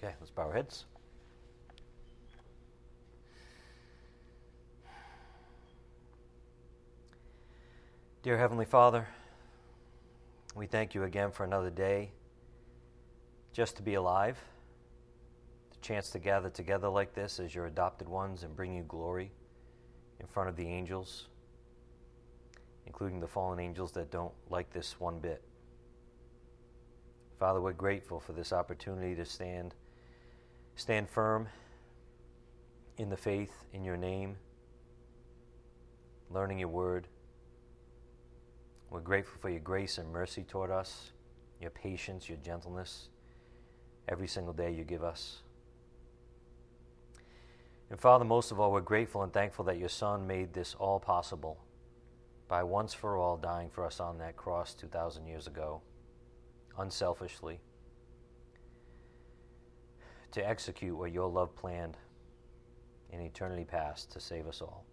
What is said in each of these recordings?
Okay, let's bow our heads. Dear Heavenly Father, we thank you again for another day just to be alive, the chance to gather together like this as your adopted ones and bring you glory in front of the angels, including the fallen angels that don't like this one bit. Father, we're grateful for this opportunity to stand stand firm in the faith in your name, learning your word. We're grateful for your grace and mercy toward us, your patience, your gentleness, every single day you give us. And Father, most of all, we're grateful and thankful that your Son made this all possible by once for all dying for us on that cross 2,000 years ago, unselfishly to execute what your love planned in eternity past to save us all.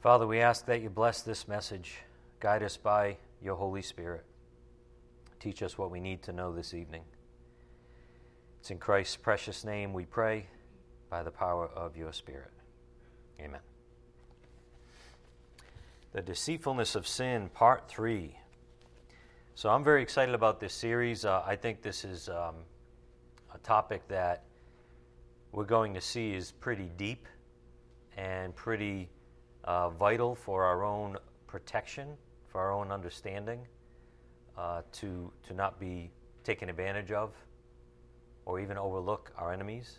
Father, we ask that you bless this message, guide us by your Holy Spirit. Teach us what we need to know this evening. It's in Christ's precious name we pray by the power of your Spirit. Amen. The Deceitfulness of Sin, Part 3. So I'm very excited about this series. Uh, I think this is um, a topic that we're going to see is pretty deep and pretty uh, vital for our own protection, for our own understanding, uh, to, to not be taken advantage of or even overlook our enemies,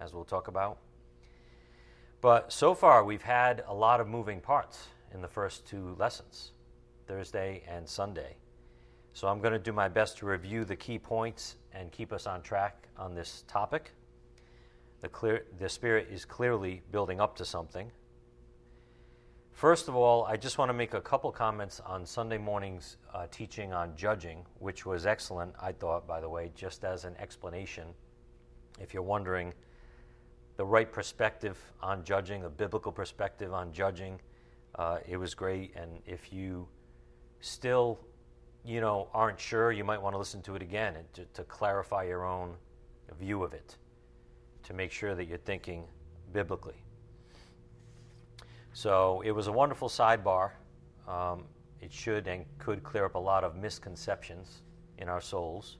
as we'll talk about. But so far, we've had a lot of moving parts in the first two lessons, Thursday and Sunday. So I'm going to do my best to review the key points and keep us on track on this topic. The, clear, the Spirit is clearly building up to something. First of all, I just want to make a couple comments on Sunday morning's uh, teaching on judging, which was excellent, I thought, by the way, just as an explanation. If you're wondering the right perspective on judging, a biblical perspective on judging, uh, it was great. And if you still you know, aren't sure, you might want to listen to it again to, to clarify your own view of it, to make sure that you're thinking biblically. So it was a wonderful sidebar. Um, it should and could clear up a lot of misconceptions in our souls.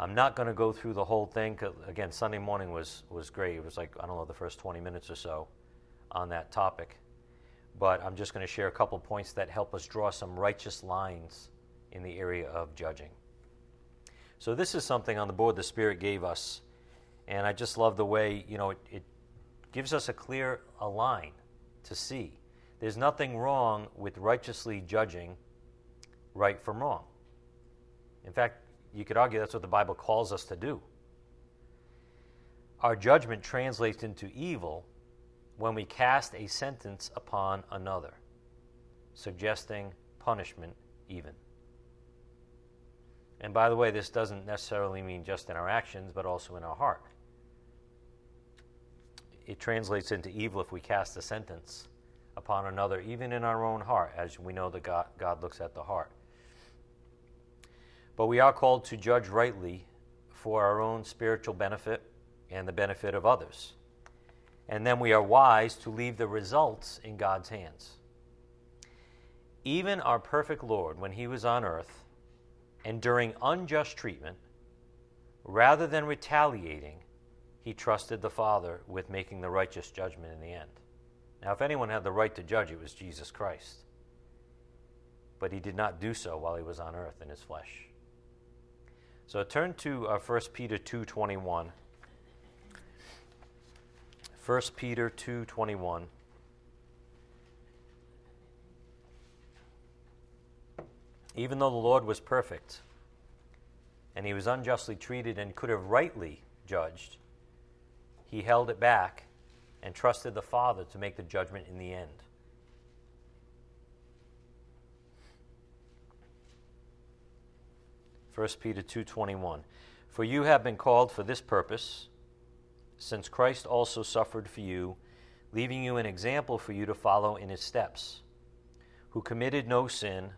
I'm not going to go through the whole thing. Again, Sunday morning was, was great. It was like, I don't know, the first 20 minutes or so on that topic. But I'm just going to share a couple points that help us draw some righteous lines in the area of judging. So this is something on the board the Spirit gave us, and I just love the way you know it, it gives us a clear a line to see. There's nothing wrong with righteously judging right from wrong. In fact, you could argue that's what the Bible calls us to do. Our judgment translates into evil when we cast a sentence upon another, suggesting punishment even. And by the way, this doesn't necessarily mean just in our actions, but also in our heart. It translates into evil if we cast a sentence upon another, even in our own heart, as we know that God, God looks at the heart. But we are called to judge rightly for our own spiritual benefit and the benefit of others. And then we are wise to leave the results in God's hands. Even our perfect Lord, when he was on earth, enduring unjust treatment, rather than retaliating, he trusted the Father with making the righteous judgment in the end. Now, if anyone had the right to judge, it was Jesus Christ. But he did not do so while he was on earth in his flesh. So turn to uh, 1 Peter 2.21. 1 Peter 2.21. Even though the Lord was perfect and he was unjustly treated and could have rightly judged, he held it back and trusted the Father to make the judgment in the end. First Peter 2:21 For you have been called for this purpose since Christ also suffered for you leaving you an example for you to follow in his steps who committed no sin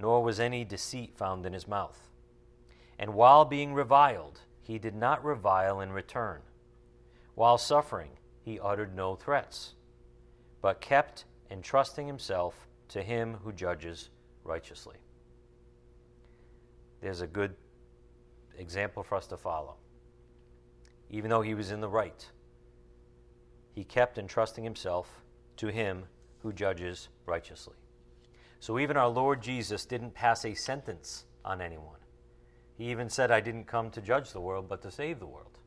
nor was any deceit found in his mouth. And while being reviled, he did not revile in return. While suffering, he uttered no threats, but kept entrusting himself to him who judges righteously. There's a good example for us to follow. Even though he was in the right, he kept entrusting himself to him who judges righteously. So even our Lord Jesus didn't pass a sentence on anyone. He even said, I didn't come to judge the world, but to save the world.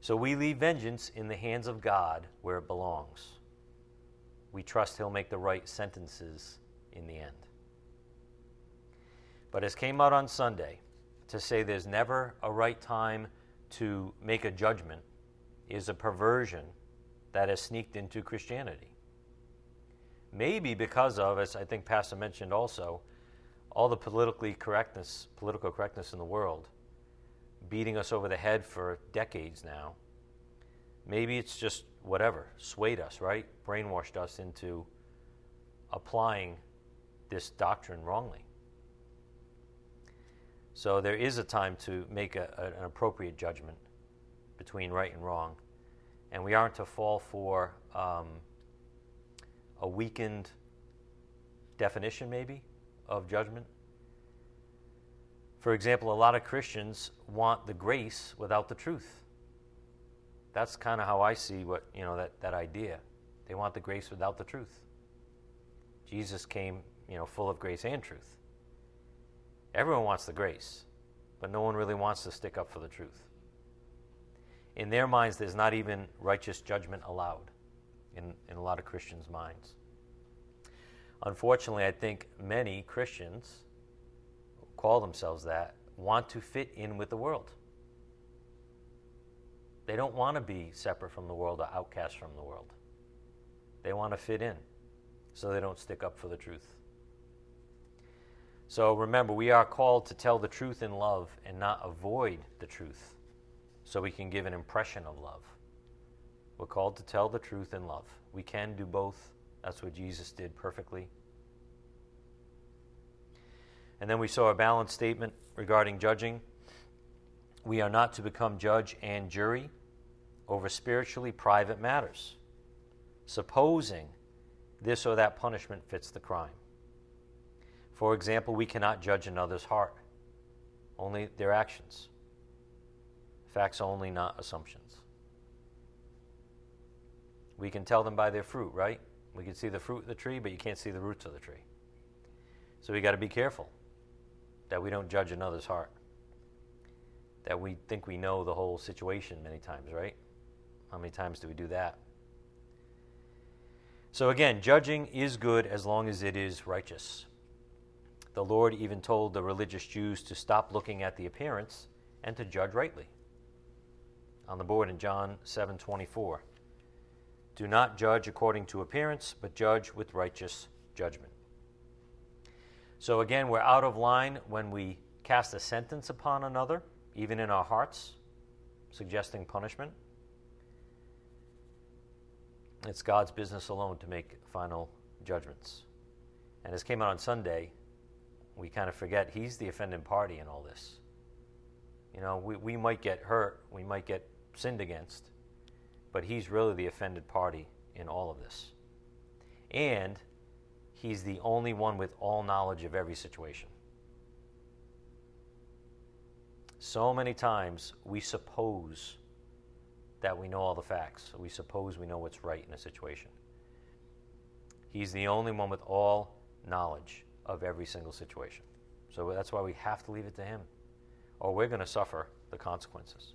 So we leave vengeance in the hands of God where it belongs. We trust He'll make the right sentences in the end. But as came out on Sunday, to say there's never a right time to make a judgment is a perversion that has sneaked into Christianity. Maybe because of, as I think Pastor mentioned also, all the politically correctness, political correctness in the world, beating us over the head for decades now. Maybe it's just whatever, swayed us, right? Brainwashed us into applying this doctrine wrongly. So there is a time to make a, an appropriate judgment between right and wrong, and we aren't to fall for um, a weakened definition, maybe, of judgment. For example, a lot of Christians want the grace without the truth. That's kind of how I see what, you know, that, that idea. They want the grace without the truth. Jesus came, you know, full of grace and truth. Everyone wants the grace, but no one really wants to stick up for the truth. In their minds, there's not even righteous judgment allowed in, in a lot of Christians' minds. Unfortunately, I think many Christians call themselves that want to fit in with the world. They don't want to be separate from the world or outcast from the world. They want to fit in so they don't stick up for the truth. So remember, we are called to tell the truth in love and not avoid the truth so we can give an impression of love. We're called to tell the truth in love. We can do both that's what Jesus did perfectly. And then we saw a balanced statement regarding judging. We are not to become judge and jury over spiritually private matters, supposing this or that punishment fits the crime. For example, we cannot judge another's heart, only their actions. Facts only, not assumptions. We can tell them by their fruit, right? We can see the fruit of the tree, but you can't see the roots of the tree. So we got to be careful that we don't judge another's heart. That we think we know the whole situation many times, right? How many times do we do that? So again, judging is good as long as it is righteous. The Lord even told the religious Jews to stop looking at the appearance and to judge rightly. On the board in John 7:24. Do not judge according to appearance, but judge with righteous judgment. So again, we're out of line when we cast a sentence upon another, even in our hearts, suggesting punishment. It's God's business alone to make final judgments. And as came out on Sunday, we kind of forget he's the offending party in all this. You know, we, we might get hurt, we might get sinned against, but he's really the offended party in all of this. And he's the only one with all knowledge of every situation. So many times we suppose that we know all the facts. We suppose we know what's right in a situation. He's the only one with all knowledge of every single situation. So that's why we have to leave it to him, or we're going to suffer the consequences.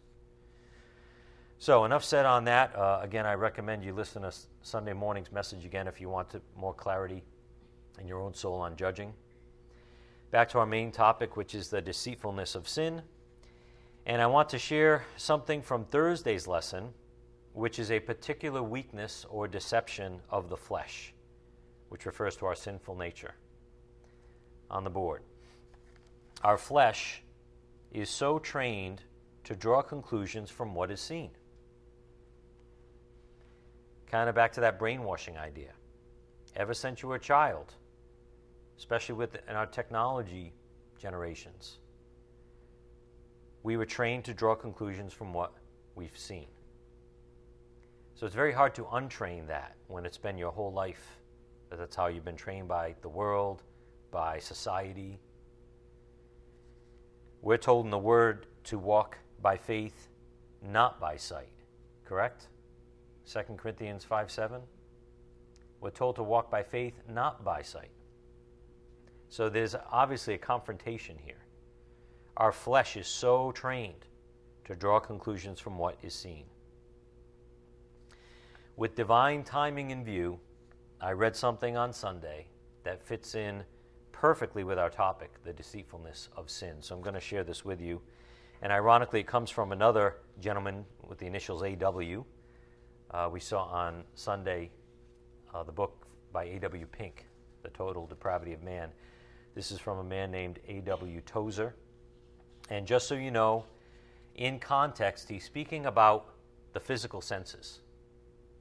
So, enough said on that. Uh, again, I recommend you listen to Sunday morning's message again if you want to, more clarity in your own soul on judging. Back to our main topic, which is the deceitfulness of sin. And I want to share something from Thursday's lesson, which is a particular weakness or deception of the flesh, which refers to our sinful nature. On the board. Our flesh is so trained to draw conclusions from what is seen. Kind of back to that brainwashing idea. Ever since you were a child, especially with in our technology generations, we were trained to draw conclusions from what we've seen. So it's very hard to untrain that when it's been your whole life. That that's how you've been trained by the world, by society. We're told in the Word to walk by faith, not by sight. Correct? 2 Corinthians 5 7. We're told to walk by faith, not by sight. So there's obviously a confrontation here. Our flesh is so trained to draw conclusions from what is seen. With divine timing in view, I read something on Sunday that fits in perfectly with our topic, the deceitfulness of sin. So I'm going to share this with you. And ironically, it comes from another gentleman with the initials AW. Uh, we saw on Sunday uh, the book by A.W. Pink, The Total Depravity of Man. This is from a man named A.W. Tozer. And just so you know, in context, he's speaking about the physical senses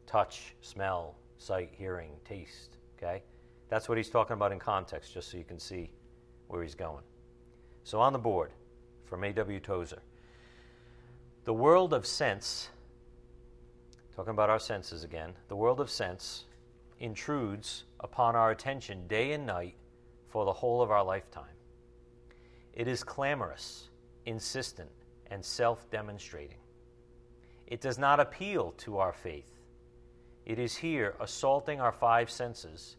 touch, smell, sight, hearing, taste. Okay? That's what he's talking about in context, just so you can see where he's going. So on the board from A.W. Tozer the world of sense, talking about our senses again, the world of sense intrudes upon our attention day and night for the whole of our lifetime. It is clamorous, insistent, and self demonstrating. It does not appeal to our faith. It is here assaulting our five senses,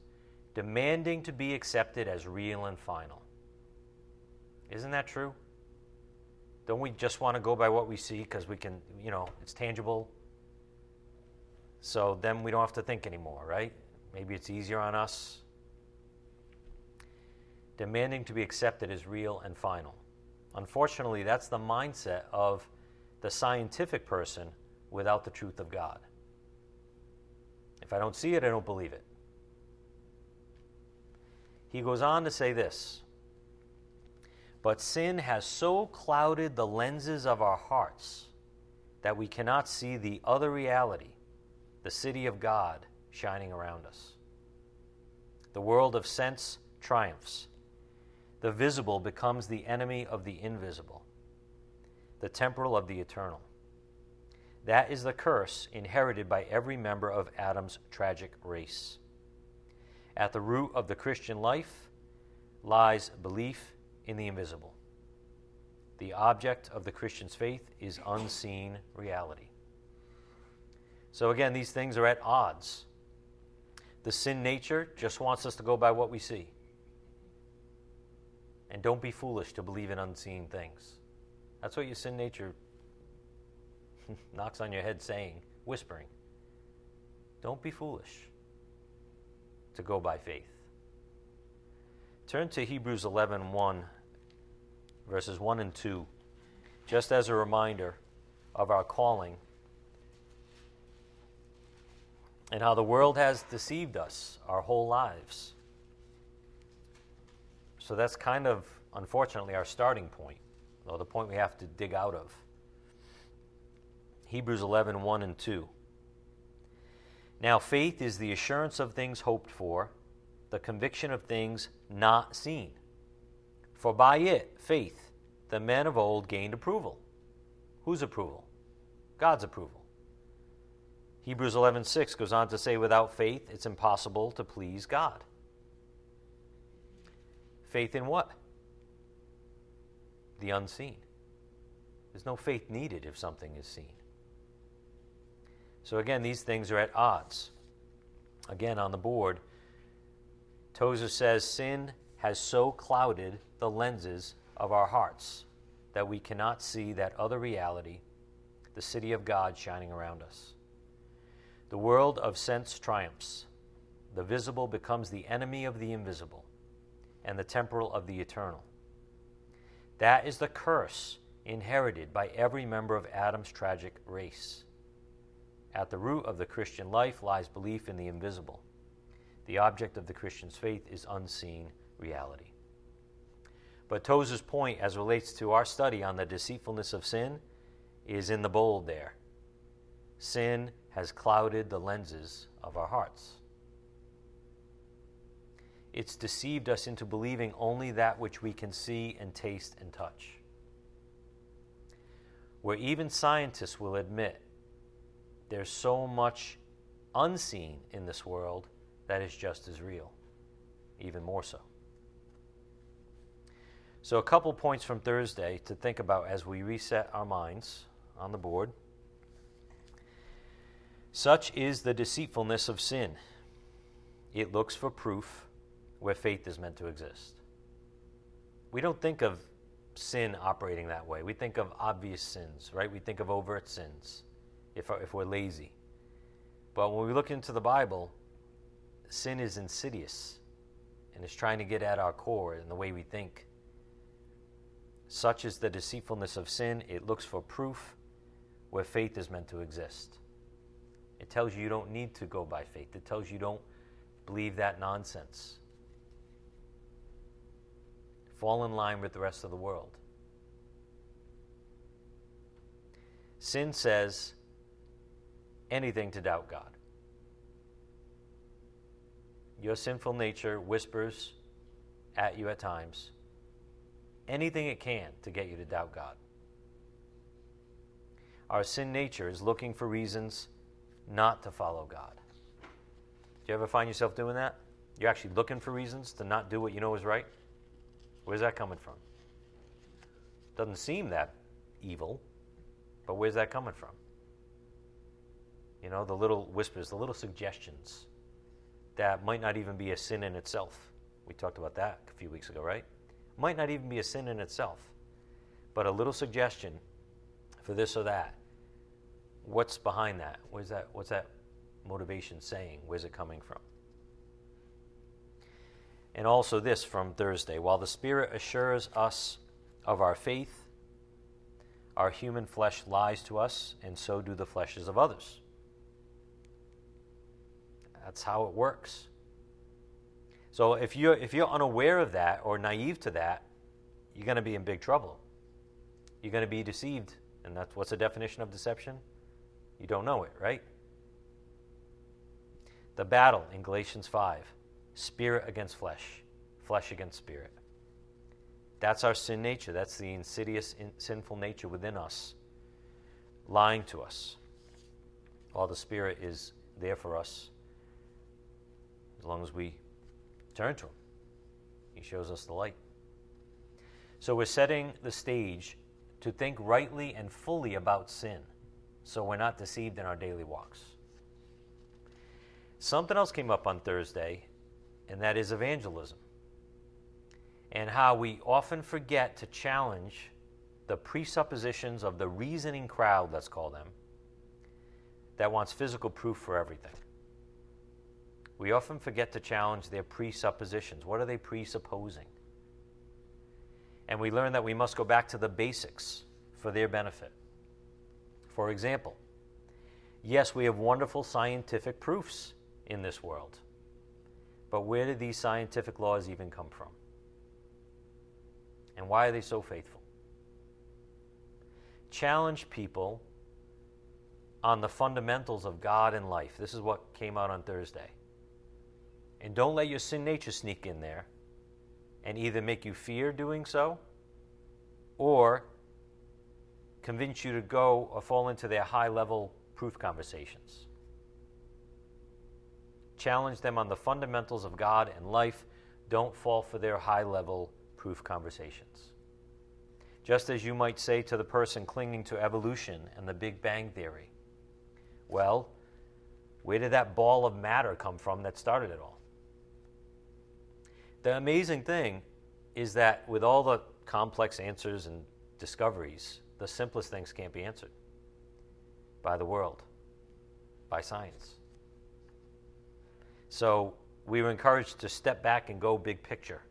demanding to be accepted as real and final. Isn't that true? Don't we just want to go by what we see because we can, you know, it's tangible? So then we don't have to think anymore, right? Maybe it's easier on us. Demanding to be accepted is real and final. Unfortunately, that's the mindset of the scientific person without the truth of God. If I don't see it, I don't believe it. He goes on to say this But sin has so clouded the lenses of our hearts that we cannot see the other reality, the city of God shining around us. The world of sense triumphs. The visible becomes the enemy of the invisible, the temporal of the eternal. That is the curse inherited by every member of Adam's tragic race. At the root of the Christian life lies belief in the invisible. The object of the Christian's faith is unseen reality. So, again, these things are at odds. The sin nature just wants us to go by what we see. And don't be foolish to believe in unseen things. That's what your sin nature knocks on your head saying, whispering. Don't be foolish to go by faith. Turn to Hebrews 11 1, verses 1 and 2, just as a reminder of our calling and how the world has deceived us our whole lives. So that's kind of, unfortunately, our starting point, or the point we have to dig out of. Hebrews 11 1 and 2. Now, faith is the assurance of things hoped for, the conviction of things not seen. For by it, faith, the men of old gained approval. Whose approval? God's approval. Hebrews 11:6 goes on to say without faith it's impossible to please God. Faith in what? The unseen. There's no faith needed if something is seen. So again, these things are at odds. Again, on the board, Tozer says sin has so clouded the lenses of our hearts that we cannot see that other reality, the city of God shining around us. The world of sense triumphs. The visible becomes the enemy of the invisible, and the temporal of the eternal. That is the curse inherited by every member of Adam's tragic race. At the root of the Christian life lies belief in the invisible. The object of the Christian's faith is unseen reality. But Tozer's point, as relates to our study on the deceitfulness of sin, is in the bold there. Sin has clouded the lenses of our hearts. It's deceived us into believing only that which we can see and taste and touch. where even scientists will admit there's so much unseen in this world that is just as real, even more so. So, a couple points from Thursday to think about as we reset our minds on the board. Such is the deceitfulness of sin. It looks for proof where faith is meant to exist. We don't think of sin operating that way. We think of obvious sins, right? We think of overt sins if, if we're lazy. But when we look into the Bible, sin is insidious and is trying to get at our core and the way we think. Such is the deceitfulness of sin, it looks for proof where faith is meant to exist. It tells you you don't need to go by faith, it tells you don't believe that nonsense. Fall in line with the rest of the world. Sin says anything to doubt God. Your sinful nature whispers at you at times anything it can to get you to doubt God. Our sin nature is looking for reasons not to follow God. Do you ever find yourself doing that? You're actually looking for reasons to not do what you know is right? Where's that coming from? Doesn't seem that evil, but where's that coming from? You know, the little whispers, the little suggestions that might not even be a sin in itself. We talked about that a few weeks ago, right? Might not even be a sin in itself, but a little suggestion for this or that. What's behind that? Where's that? What's that motivation saying? Where's it coming from? And also this from Thursday. While the Spirit assures us of our faith, our human flesh lies to us, and so do the fleshes of others. That's how it works. So if you're, if you're unaware of that or naive to that, you're going to be in big trouble. You're going to be deceived. And that's what's the definition of deception? You don't know it, right? The battle in Galatians 5 spirit against flesh, flesh against spirit. That's our sin nature. That's the insidious, in, sinful nature within us, lying to us. While the Spirit is there for us as long as we Turn to Him. He shows us the light. So we're setting the stage to think rightly and fully about sin so we're not deceived in our daily walks. Something else came up on Thursday, and that is evangelism. And how we often forget to challenge the presuppositions of the reasoning crowd, let's call them, that wants physical proof for everything. We often forget to challenge their presuppositions. What are they presupposing? And we learn that we must go back to the basics for their benefit. For example, yes, we have wonderful scientific proofs in this world. But where did these scientific laws even come from? And why are they so faithful? Challenge people on the fundamentals of God and life. This is what came out on Thursday. And don't let your sin nature sneak in there and either make you fear doing so or convince you to go or fall into their high level proof conversations. Challenge them on the fundamentals of God and life. Don't fall for their high level proof conversations. Just as you might say to the person clinging to evolution and the Big Bang Theory, well, where did that ball of matter come from that started it all? The amazing thing is that with all the complex answers and discoveries, the simplest things can't be answered by the world, by science. So we were encouraged to step back and go big picture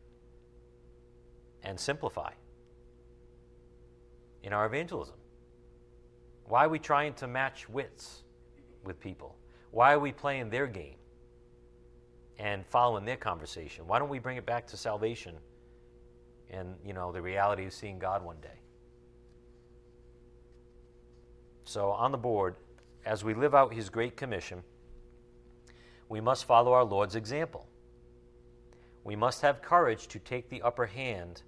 and simplify in our evangelism. Why are we trying to match wits with people? Why are we playing their game? and following their conversation. Why don't we bring it back to salvation and, you know, the reality of seeing God one day? So, on the board, as we live out His Great Commission, we must follow our Lord's example. We must have courage to take the upper hand,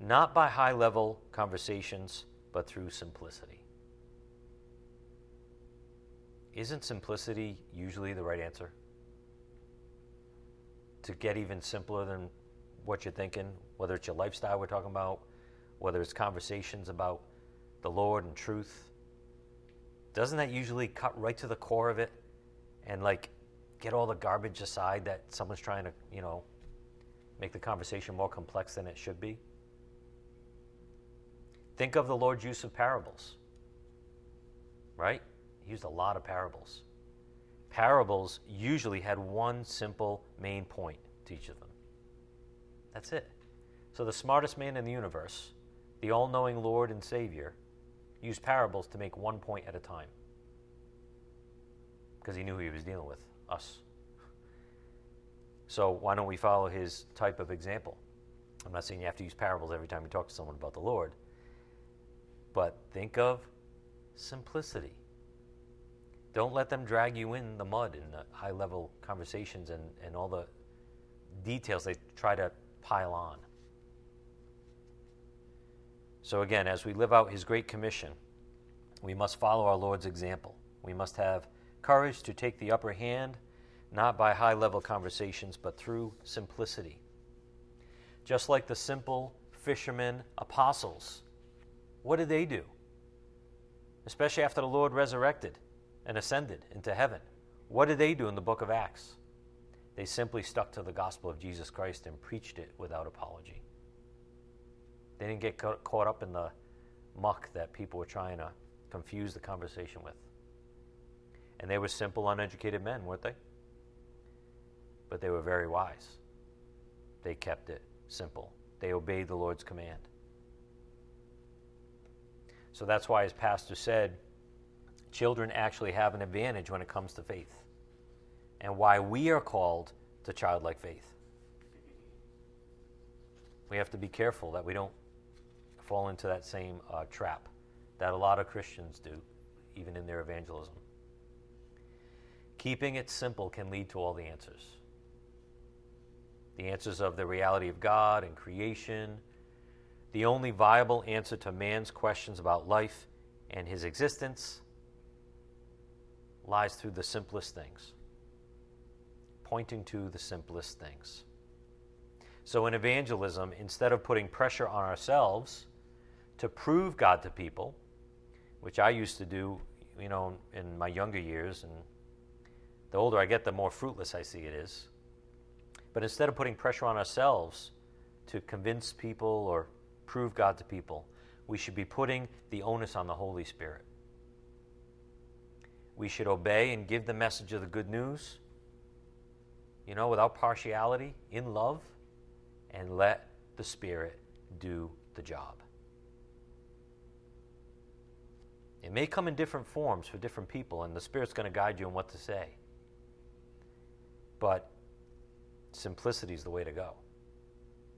not by high level conversations, but through simplicity. isn't simplicity usually the right answer? To get even simpler than what you're thinking, whether it's your lifestyle we're talking about, whether it's conversations about the Lord and truth, doesn't that usually cut right to the core of it and like get all the garbage aside that someone's trying to, you know, make the conversation more complex than it should be? Think of the Lord's use of parables, right? He used a lot of parables. Parables usually had one simple main point to each of them. That's it. So the smartest man in the universe, the all knowing Lord and Savior, used parables to make one point at a time. Because he knew who he was dealing with us. So why don't we follow his type of example? I'm not saying you have to use parables every time you talk to someone about the Lord, but think of simplicity. Don't let them drag you in the mud in the high level conversations and, and all the details they try to pile on. So, again, as we live out His Great Commission, we must follow our Lord's example. We must have courage to take the upper hand, not by high level conversations, but through simplicity. Just like the simple fishermen apostles, what did they do? Especially after the Lord resurrected and ascended into heaven. What did they do in the book of Acts? They simply stuck to the gospel of Jesus Christ and preached it without apology. They didn't get caught up in the muck that people were trying to confuse the conversation with. And they were simple, uneducated men, weren't they? But they were very wise. They kept it simple, they obeyed the Lord's command. So that's why, as Pastor said, children actually have an advantage when it comes to faith, and why we are called to childlike faith. We have to be careful that we don't fall into that same uh, trap that a lot of Christians do, even in their evangelism. Keeping it simple can lead to all the answers the answers of the reality of God and creation, the only viable answer to man's questions about life and his existence lies through the simplest things, pointing to the simplest things. So, in evangelism, instead of putting pressure on ourselves to prove God to people, which I used to do, you know, in my younger years, and the older I get, the more fruitless I see it is. But instead of putting pressure on ourselves to convince people or prove God to people, we should be putting the onus on the Holy Spirit. We should obey and give the message of the good news, you know, without partiality, in love, and let the Spirit do the job. It may come in different forms for different people, and the Spirit's going to guide you on what to say. But simplicity is the way to go.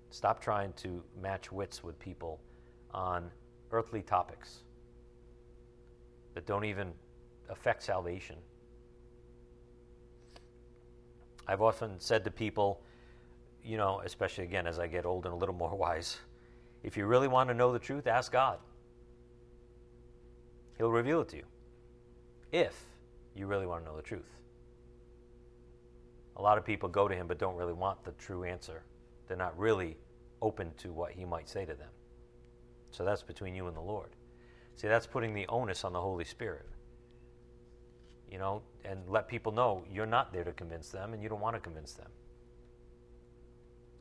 Stop trying to match wits with people on earthly topics that don't even affect salvation. I've often said to people, you know, especially again as I get old and a little more wise, if you really want to know the truth, ask God. He'll reveal it to you. If you really want to know the truth. A lot of people go to him but don't really want the true answer. They're not really open to what he might say to them. So that's between you and the Lord. See, that's putting the onus on the Holy Spirit you know, and let people know you're not there to convince them and you don't want to convince them.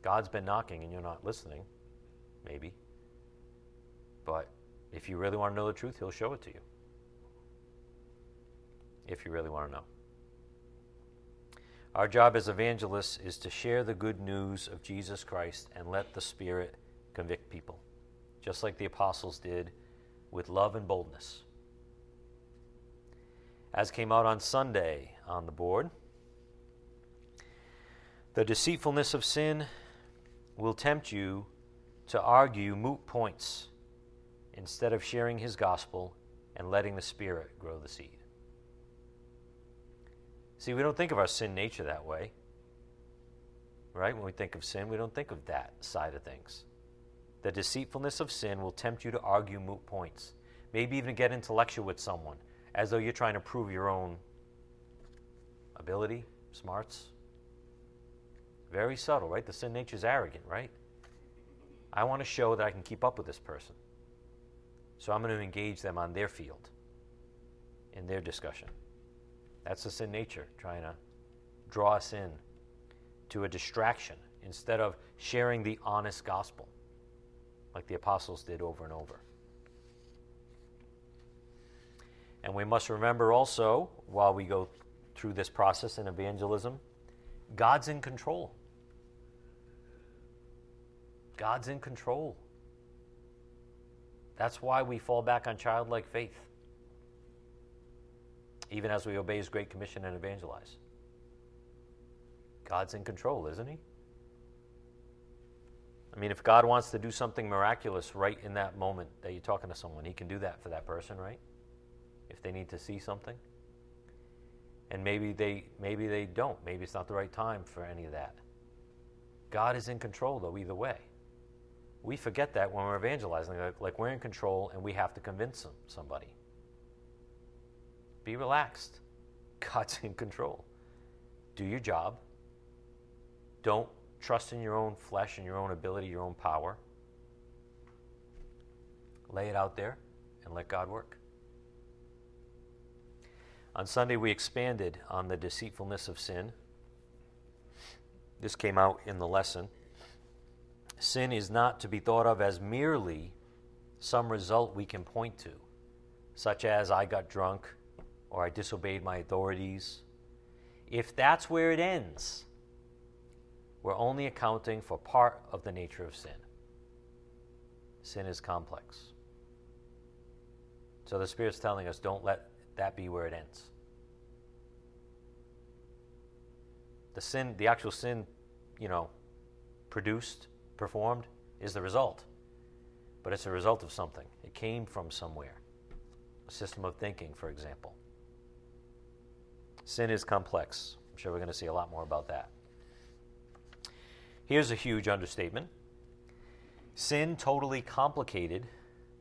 God's been knocking and you're not listening, maybe. But if you really want to know the truth, He'll show it to you. If you really want to know. Our job as evangelists is to share the good news of Jesus Christ and let the Spirit convict people, just like the apostles did with love and boldness as came out on Sunday on the board. The deceitfulness of sin will tempt you to argue moot points instead of sharing his gospel and letting the Spirit grow the seed. See, we don't think of our sin nature that way. Right? When we think of sin, we don't think of that side of things. The deceitfulness of sin will tempt you to argue moot points, maybe even get intellectual with someone as though you're trying to prove your own ability, smarts. Very subtle, right? The sin nature is arrogant, right? I want to show that I can keep up with this person. So I'm going to engage them on their field, in their discussion. That's the sin nature, trying to draw us in to a distraction instead of sharing the honest gospel, like the apostles did over and over. And we must remember also, while we go through this process in evangelism, God's in control. God's in control. That's why we fall back on childlike faith, even as we obey His Great Commission and evangelize. God's in control, isn't He? I mean, if God wants to do something miraculous right in that moment that you're talking to someone, He can do that for that person, right? If they need to see something. And maybe they maybe they don't. Maybe it's not the right time for any of that. God is in control though either way. We forget that when we're evangelizing, like, like we're in control and we have to convince somebody. Be relaxed. God's in control. Do your job. Don't trust in your own flesh and your own ability, your own power. Lay it out there and let God work. On Sunday, we expanded on the deceitfulness of sin. This came out in the lesson. Sin is not to be thought of as merely some result we can point to, such as I got drunk or I disobeyed my authorities. If that's where it ends, we're only accounting for part of the nature of sin. Sin is complex. So the Spirit's telling us don't let that be where it ends. The sin, the actual sin, you know, produced performed is the result. But it's a result of something. It came from somewhere. A system of thinking, for example. Sin is complex. I'm sure we're going to see a lot more about that. Here's a huge understatement sin totally complicated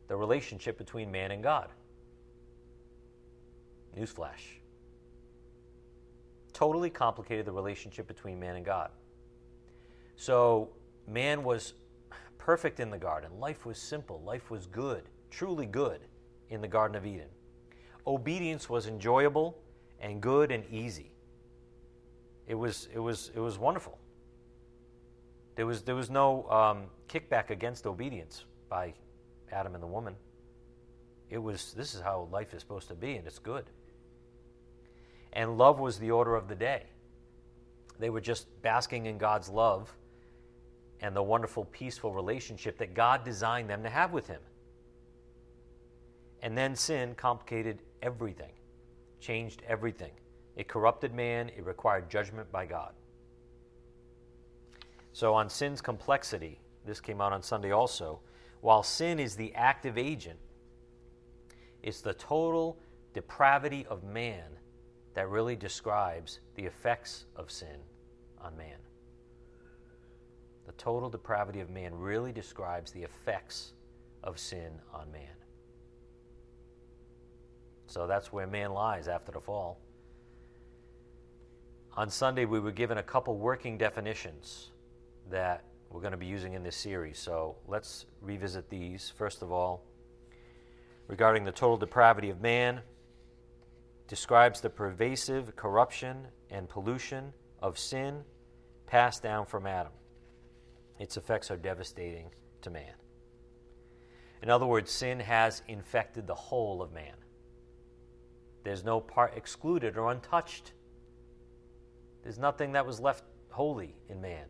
the relationship between man and God. Newsflash. Totally complicated the relationship between man and God. So, man was perfect in the garden. Life was simple. Life was good, truly good in the Garden of Eden. Obedience was enjoyable and good and easy. It was, it was, it was wonderful. There was, there was no um, kickback against obedience by Adam and the woman. It was, this is how life is supposed to be, and it's good. And love was the order of the day. They were just basking in God's love and the wonderful, peaceful relationship that God designed them to have with Him. And then sin complicated everything, changed everything. It corrupted man, it required judgment by God. So, on sin's complexity, this came out on Sunday also, while sin is the active agent, it's the total depravity of man that really describes the effects of sin on man the total depravity of man really describes the effects of sin on man. So that's where man lies after the fall. On Sunday, we were given a couple working definitions that we're going to be using in this series. So let's revisit these. First of all, regarding the total depravity of man, describes the pervasive corruption and pollution of sin passed down from Adam. Its effects are devastating to man. In other words, sin has infected the whole of man. There's no part excluded or untouched. There's nothing that was left holy in man.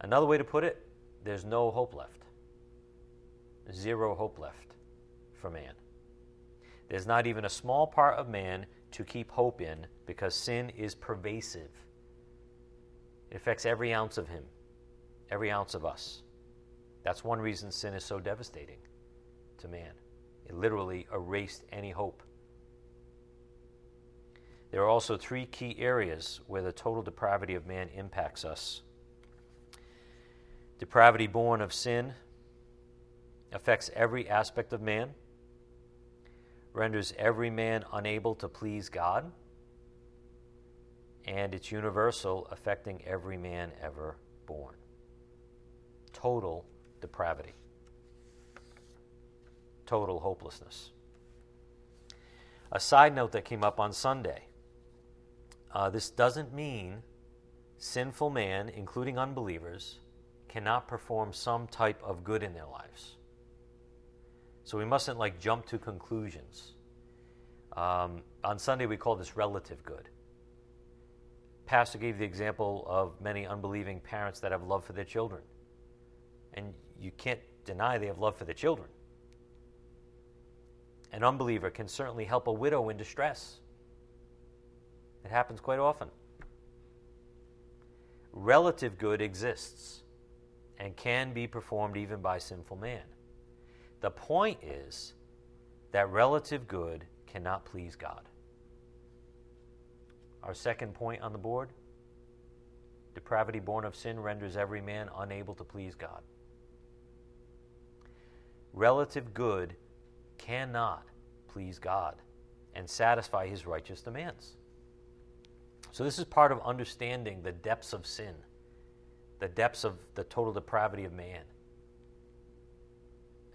Another way to put it, there's no hope left. Zero hope left for man. There's not even a small part of man to keep hope in because sin is pervasive. It affects every ounce of him every ounce of us. That's one reason sin is so devastating to man. It literally erased any hope. There are also three key areas where the total depravity of man impacts us. Depravity born of sin affects every aspect of man, renders every man unable to please God, and it's universal, affecting every man ever born. Total depravity, total hopelessness. A side note that came up on Sunday uh, this doesn't mean sinful man, including unbelievers, cannot perform some type of good in their lives. So we mustn't like jump to conclusions. Um, on Sunday, we call this relative good. Pastor gave the example of many unbelieving parents that have love for their children. And you can't deny they have love for the children. An unbeliever can certainly help a widow in distress. It happens quite often. Relative good exists and can be performed even by sinful man. The point is that relative good cannot please God. Our second point on the board depravity born of sin renders every man unable to please God. Relative good cannot please God and satisfy his righteous demands. So, this is part of understanding the depths of sin, the depths of the total depravity of man.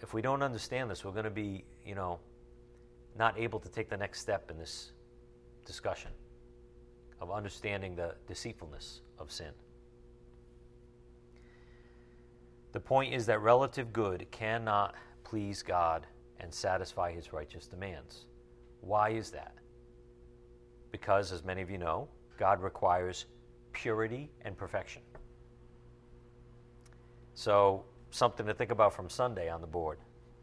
If we don't understand this, we're going to be, you know, not able to take the next step in this discussion of understanding the deceitfulness of sin. The point is that relative good cannot please God and satisfy his righteous demands. Why is that? Because, as many of you know, God requires purity and perfection. So, something to think about from Sunday on the board.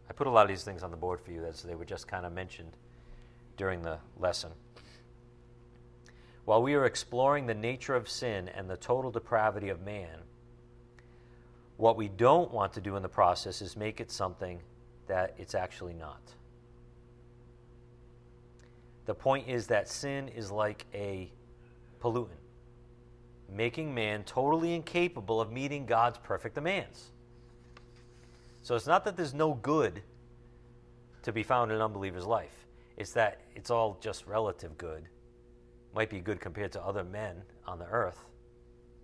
I put a lot of these things on the board for you as they were just kind of mentioned during the lesson. While we are exploring the nature of sin and the total depravity of man, what we don't want to do in the process is make it something that it's actually not. The point is that sin is like a pollutant, making man totally incapable of meeting God's perfect demands. So it's not that there's no good to be found in an unbeliever's life, it's that it's all just relative good. Might be good compared to other men on the earth,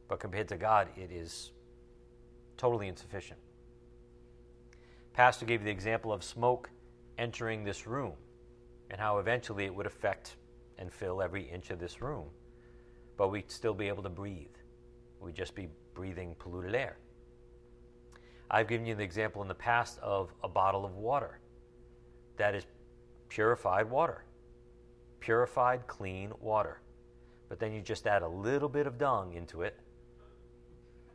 but compared to God, it is totally insufficient. Pastor gave the example of smoke entering this room and how eventually it would affect and fill every inch of this room but we'd still be able to breathe. We'd just be breathing polluted air. I've given you the example in the past of a bottle of water that is purified water, purified, clean water. But then you just add a little bit of dung into it.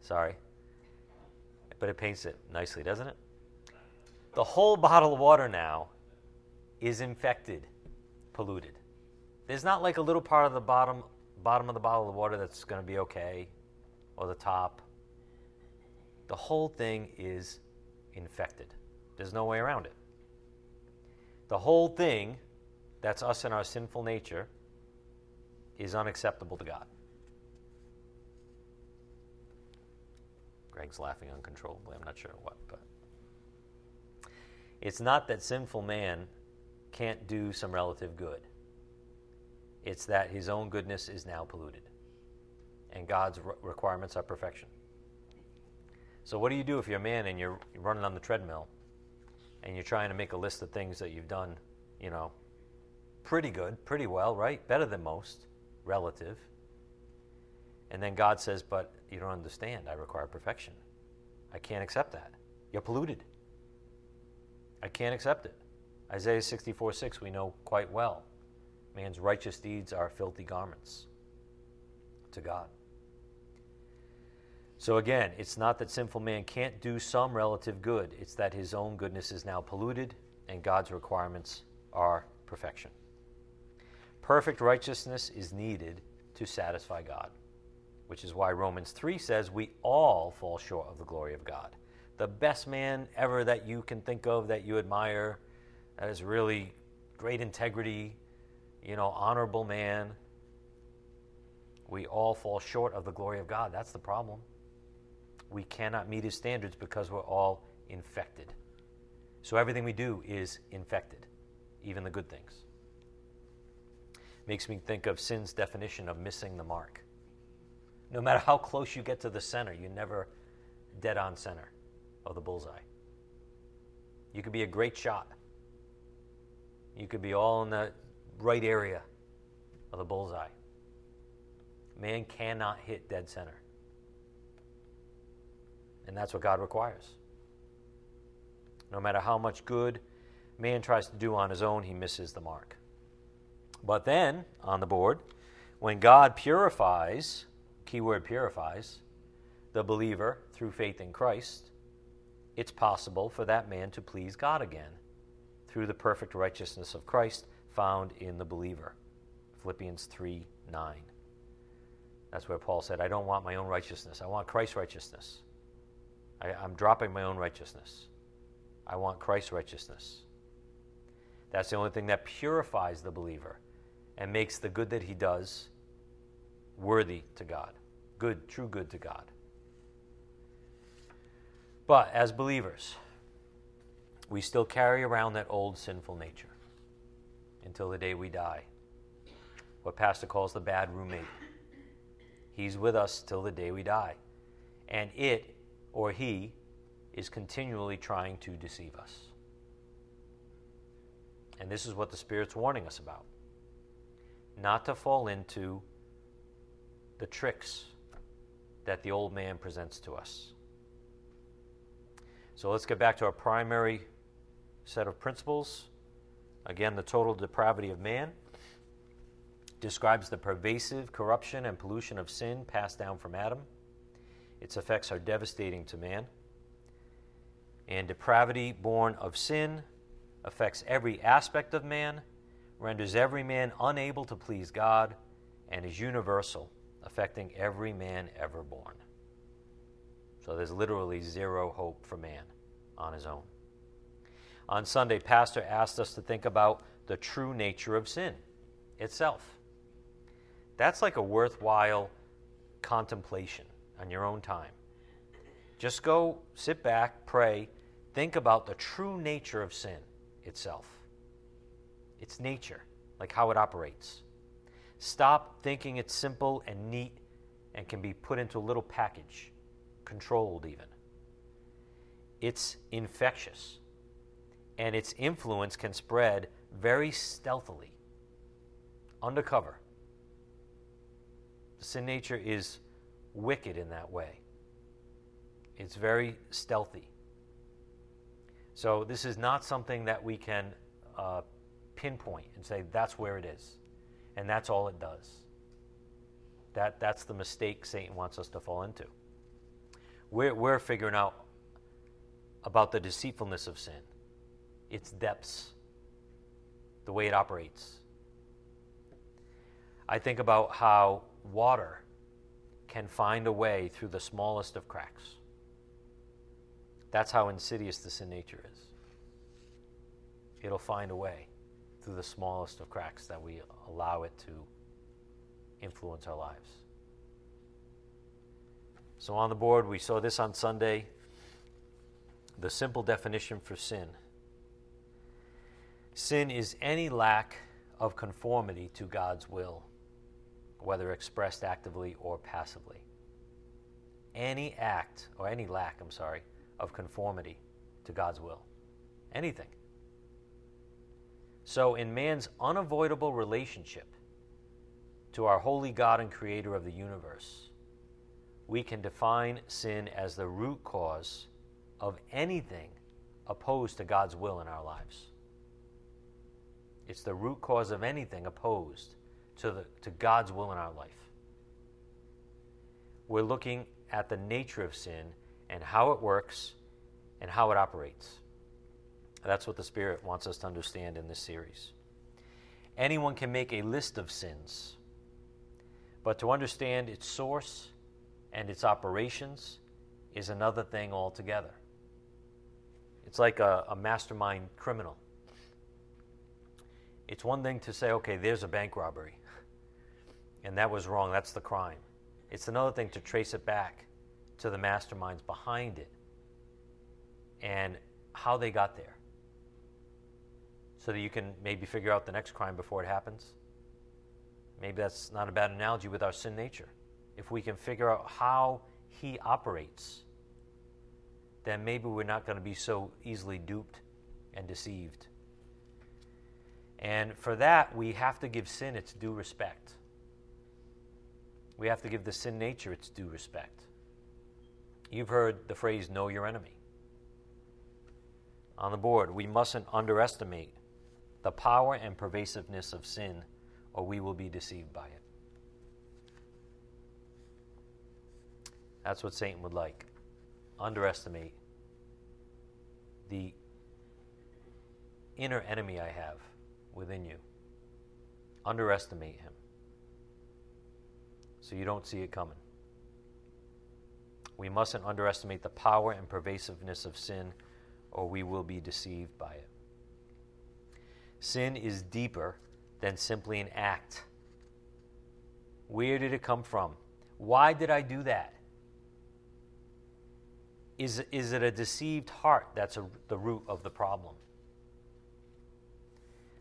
Sorry. But it paints it nicely, doesn't it? The whole bottle of water now is infected, polluted. There's not like a little part of the bottom bottom of the bottle of water that's going to be okay, or the top. The whole thing is infected. There's no way around it. The whole thing, that's us and our sinful nature, is unacceptable to God. Greg's laughing uncontrollably. I'm not sure what, but it's not that sinful man can't do some relative good. It's that his own goodness is now polluted. And God's re- requirements are perfection. So, what do you do if you're a man and you're running on the treadmill and you're trying to make a list of things that you've done, you know, pretty good, pretty well, right? Better than most, relative. And then God says, But you don't understand. I require perfection. I can't accept that. You're polluted. I can't accept it. Isaiah 64 6, we know quite well. Man's righteous deeds are filthy garments to God. So again, it's not that sinful man can't do some relative good, it's that his own goodness is now polluted and God's requirements are perfection. Perfect righteousness is needed to satisfy God, which is why Romans 3 says we all fall short of the glory of God. The best man ever that you can think of that you admire, that has really great integrity, you know, honorable man. We all fall short of the glory of God. That's the problem. We cannot meet his standards because we're all infected. So everything we do is infected, even the good things. Makes me think of sin's definition of missing the mark. No matter how close you get to the center, you're never dead on center of the bullseye. You could be a great shot. You could be all in the right area of the bullseye. Man cannot hit dead center. And that's what God requires. No matter how much good man tries to do on his own, he misses the mark. But then, on the board, when God purifies, keyword purifies, the believer through faith in Christ, it's possible for that man to please God again through the perfect righteousness of Christ found in the believer. Philippians 3 9. That's where Paul said, I don't want my own righteousness. I want Christ's righteousness. I, am dropping my own righteousness. I want Christ's righteousness. That's the only thing that purifies the believer and makes the good that he does worthy to God. Good, true good to God. But as believers, we still carry around that old sinful nature until the day we die. What Pastor calls the bad roommate. He's with us till the day we die. And it, or he, is continually trying to deceive us. And this is what the Spirit's warning us about. Not to fall into the tricks that the old man presents to us. So let's get back to our primary set of principles. Again, the total depravity of man describes the pervasive corruption and pollution of sin passed down from Adam. Its effects are devastating to man. And depravity born of sin affects every aspect of man, renders every man unable to please God, and is universal, affecting every man ever born. So there's literally zero hope for man on his own. On Sunday, Pastor asked us to think about the true nature of sin itself. That's like a worthwhile contemplation on your own time. Just go sit back, pray, think about the true nature of sin itself. Its nature, like how it operates. Stop thinking it's simple and neat and can be put into a little package controlled even. It's infectious, and its influence can spread very stealthily, undercover. Sin nature is wicked in that way. It's very stealthy. So, this is not something that we can uh, pinpoint and say that's where it is, and that's all it does. That, that's the mistake Satan wants us to fall into. We're, we're figuring out about the deceitfulness of sin, its depths, the way it operates. I think about how water can find a way through the smallest of cracks. That's how insidious the sin nature is. It'll find a way through the smallest of cracks that we allow it to influence our lives. So, on the board, we saw this on Sunday the simple definition for sin sin is any lack of conformity to God's will, whether expressed actively or passively. Any act, or any lack, I'm sorry, of conformity to God's will. Anything. So, in man's unavoidable relationship to our holy God and creator of the universe, we can define sin as the root cause of anything opposed to God's will in our lives. It's the root cause of anything opposed to, the, to God's will in our life. We're looking at the nature of sin and how it works and how it operates. That's what the Spirit wants us to understand in this series. Anyone can make a list of sins, but to understand its source and its operations is another thing altogether. It's like a, a mastermind criminal. It's one thing to say, okay, there's a bank robbery, and that was wrong, that's the crime. It's another thing to trace it back to the masterminds behind it and how they got there so that you can maybe figure out the next crime before it happens. maybe that's not a bad analogy with our sin nature. If we can figure out how He operates, then maybe we're not going to be so easily duped and deceived. And for that, we have to give sin its due respect. We have to give the sin nature its due respect. You've heard the phrase, know your enemy. On the board, we mustn't underestimate the power and pervasiveness of sin, or we will be deceived by it. That's what Satan would like. Underestimate the inner enemy I have within you. Underestimate him so you don't see it coming. We mustn't underestimate the power and pervasiveness of sin, or we will be deceived by it. Sin is deeper than simply an act. Where did it come from? Why did I do that? Is, is it a deceived heart that's a, the root of the problem?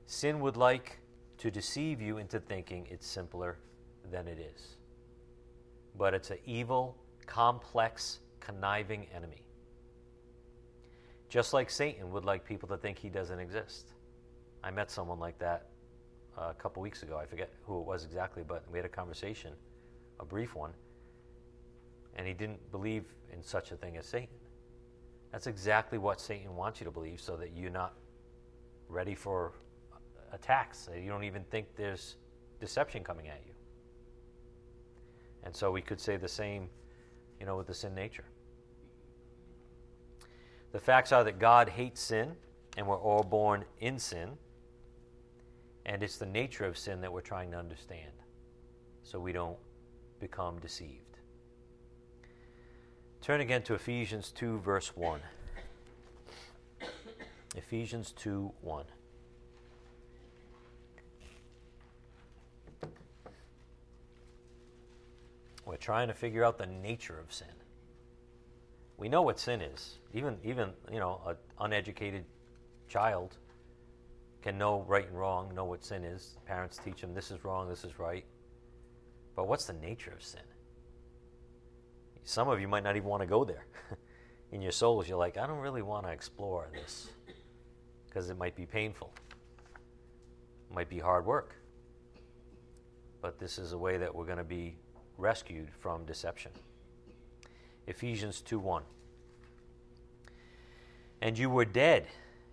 Sin would like to deceive you into thinking it's simpler than it is. But it's an evil, complex, conniving enemy. Just like Satan would like people to think he doesn't exist. I met someone like that uh, a couple weeks ago. I forget who it was exactly, but we had a conversation, a brief one, and he didn't believe in such a thing as Satan. That's exactly what Satan wants you to believe so that you're not ready for attacks. You don't even think there's deception coming at you. And so we could say the same, you know, with the sin nature. The facts are that God hates sin, and we're all born in sin. And it's the nature of sin that we're trying to understand so we don't become deceived. Turn again to Ephesians 2, verse 1. Ephesians 2, 1. We're trying to figure out the nature of sin. We know what sin is. Even, even you know, an uneducated child can know right and wrong, know what sin is. Parents teach them this is wrong, this is right. But what's the nature of sin? Some of you might not even want to go there. In your souls, you're like, I don't really want to explore this because it might be painful, it might be hard work. But this is a way that we're going to be rescued from deception. Ephesians 2 1. And you were dead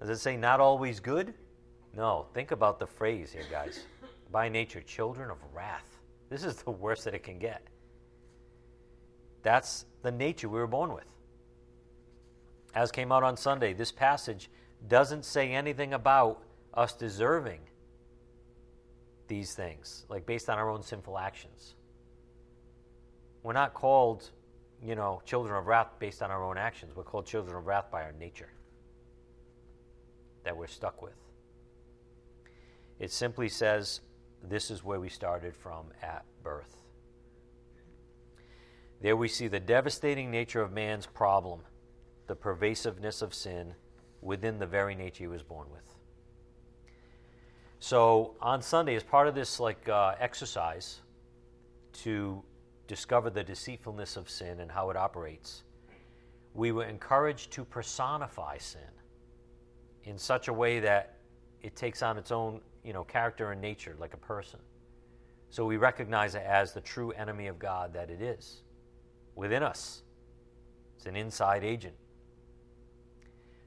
Does it say not always good? No. Think about the phrase here, guys. By nature, children of wrath. This is the worst that it can get. That's the nature we were born with. As came out on Sunday, this passage doesn't say anything about us deserving these things, like based on our own sinful actions. We're not called, you know, children of wrath based on our own actions. We're called children of wrath by our nature that we're stuck with. It simply says this is where we started from at birth. There we see the devastating nature of man's problem, the pervasiveness of sin within the very nature he was born with. So on Sunday, as part of this like uh, exercise to discover the deceitfulness of sin and how it operates, we were encouraged to personify sin in such a way that it takes on its own, you know, character and nature, like a person. So we recognize it as the true enemy of God that it is within us. It's an inside agent.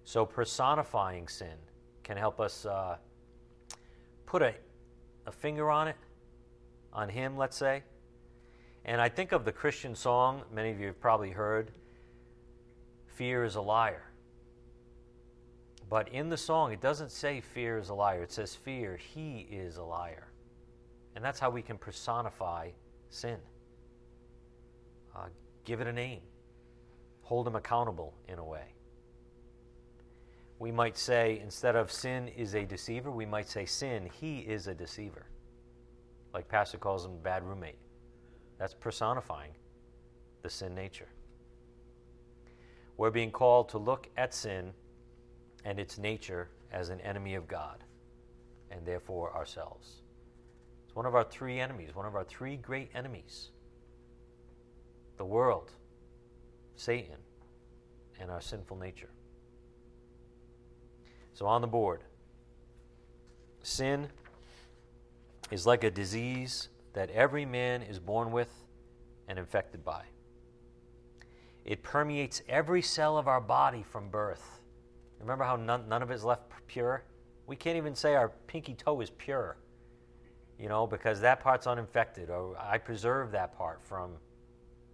So personifying sin can help us. Uh, put a, a finger on it, on him, let's say. And I think of the Christian song, many of you have probably heard Fear is a liar. But in the song, it doesn't say fear is a liar. It says fear, he is a liar. And that's how we can personify sin. Uh, give it a name, hold him accountable in a way. We might say, instead of sin is a deceiver, we might say sin, he is a deceiver. Like Pastor calls him bad roommate. That's personifying the sin nature. We're being called to look at sin and its nature as an enemy of God and therefore ourselves. It's one of our three enemies, one of our three great enemies the world, Satan, and our sinful nature. So on the board, sin is like a disease that every man is born with and infected by. It permeates every cell of our body from birth. Remember how none, none of it is left pure? We can't even say our pinky toe is pure, you know, because that part's uninfected, or I preserve that part from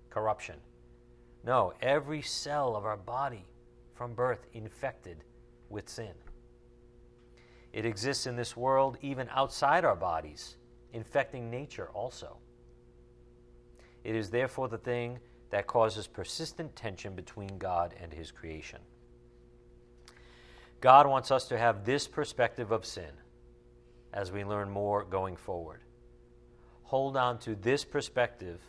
corruption. No, every cell of our body from birth infected with sin. It exists in this world, even outside our bodies, infecting nature also. It is therefore the thing that causes persistent tension between God and His creation. God wants us to have this perspective of sin as we learn more going forward. Hold on to this perspective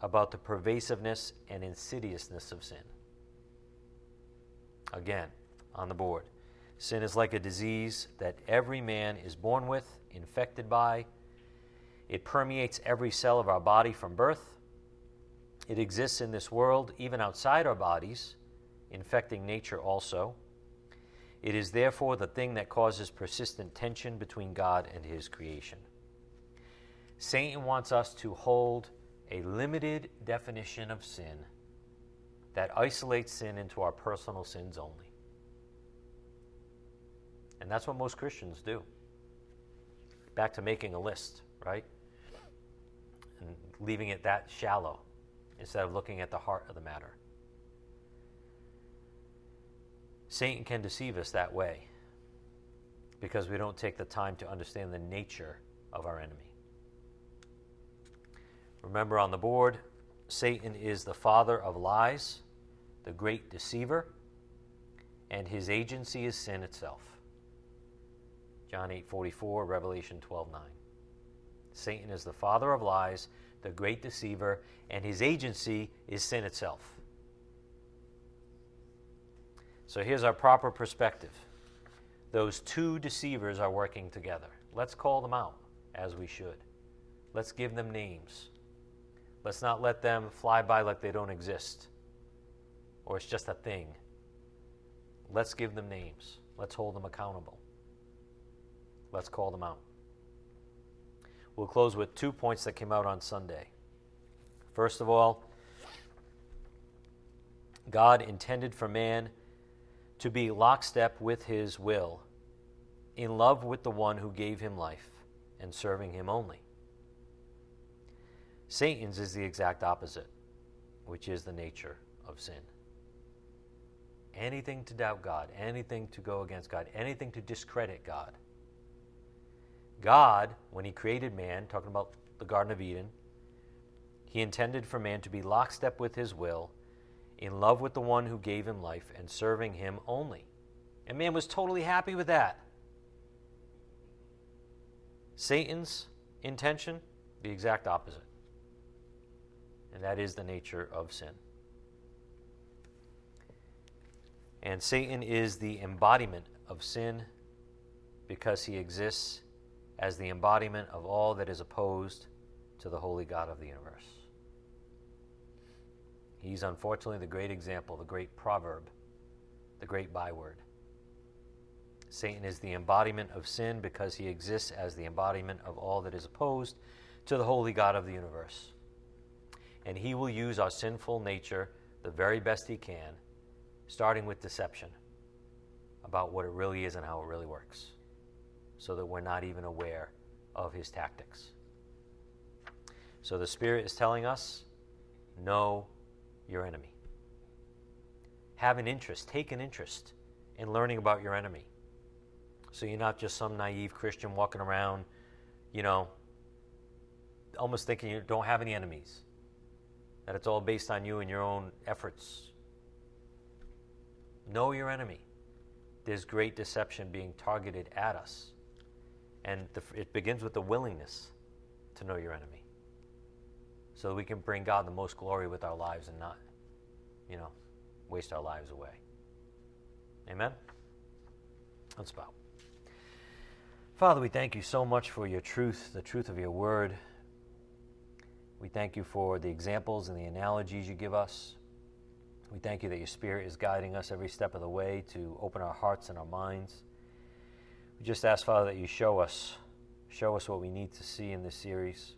about the pervasiveness and insidiousness of sin. Again, on the board. Sin is like a disease that every man is born with, infected by. It permeates every cell of our body from birth. It exists in this world, even outside our bodies, infecting nature also. It is therefore the thing that causes persistent tension between God and his creation. Satan wants us to hold a limited definition of sin that isolates sin into our personal sins only. And that's what most Christians do. Back to making a list, right? And leaving it that shallow instead of looking at the heart of the matter. Satan can deceive us that way because we don't take the time to understand the nature of our enemy. Remember on the board, Satan is the father of lies, the great deceiver, and his agency is sin itself. John 8:44, Revelation 12:9. Satan is the father of lies, the great deceiver, and his agency is sin itself. So here's our proper perspective. Those two deceivers are working together. Let's call them out as we should. Let's give them names. Let's not let them fly by like they don't exist or it's just a thing. Let's give them names. Let's hold them accountable. Let's call them out. We'll close with two points that came out on Sunday. First of all, God intended for man to be lockstep with his will, in love with the one who gave him life, and serving him only. Satan's is the exact opposite, which is the nature of sin. Anything to doubt God, anything to go against God, anything to discredit God. God, when He created man, talking about the Garden of Eden, He intended for man to be lockstep with His will, in love with the one who gave him life, and serving Him only. And man was totally happy with that. Satan's intention, the exact opposite. And that is the nature of sin. And Satan is the embodiment of sin because he exists as the embodiment of all that is opposed to the holy God of the universe. He's unfortunately the great example, the great proverb, the great byword. Satan is the embodiment of sin because he exists as the embodiment of all that is opposed to the holy God of the universe. And he will use our sinful nature the very best he can, starting with deception about what it really is and how it really works so that we're not even aware of his tactics. So the Spirit is telling us know your enemy. Have an interest, take an interest in learning about your enemy. So you're not just some naive Christian walking around, you know, almost thinking you don't have any enemies, that it's all based on you and your own efforts. Know your enemy. There's great deception being targeted at us. And the, it begins with the willingness to know your enemy so that we can bring God the most glory with our lives and not, you know, waste our lives away. Amen? Let's bow. Father, we thank you so much for your truth, the truth of your word. We thank you for the examples and the analogies you give us. We thank you that your Spirit is guiding us every step of the way to open our hearts and our minds. We just ask, Father, that you show us, show us what we need to see in this series.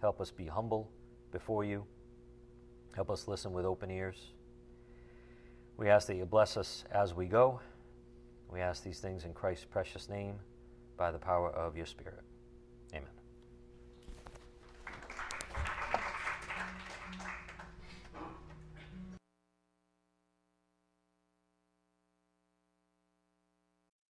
Help us be humble before you. Help us listen with open ears. We ask that you bless us as we go. We ask these things in Christ's precious name by the power of your Spirit.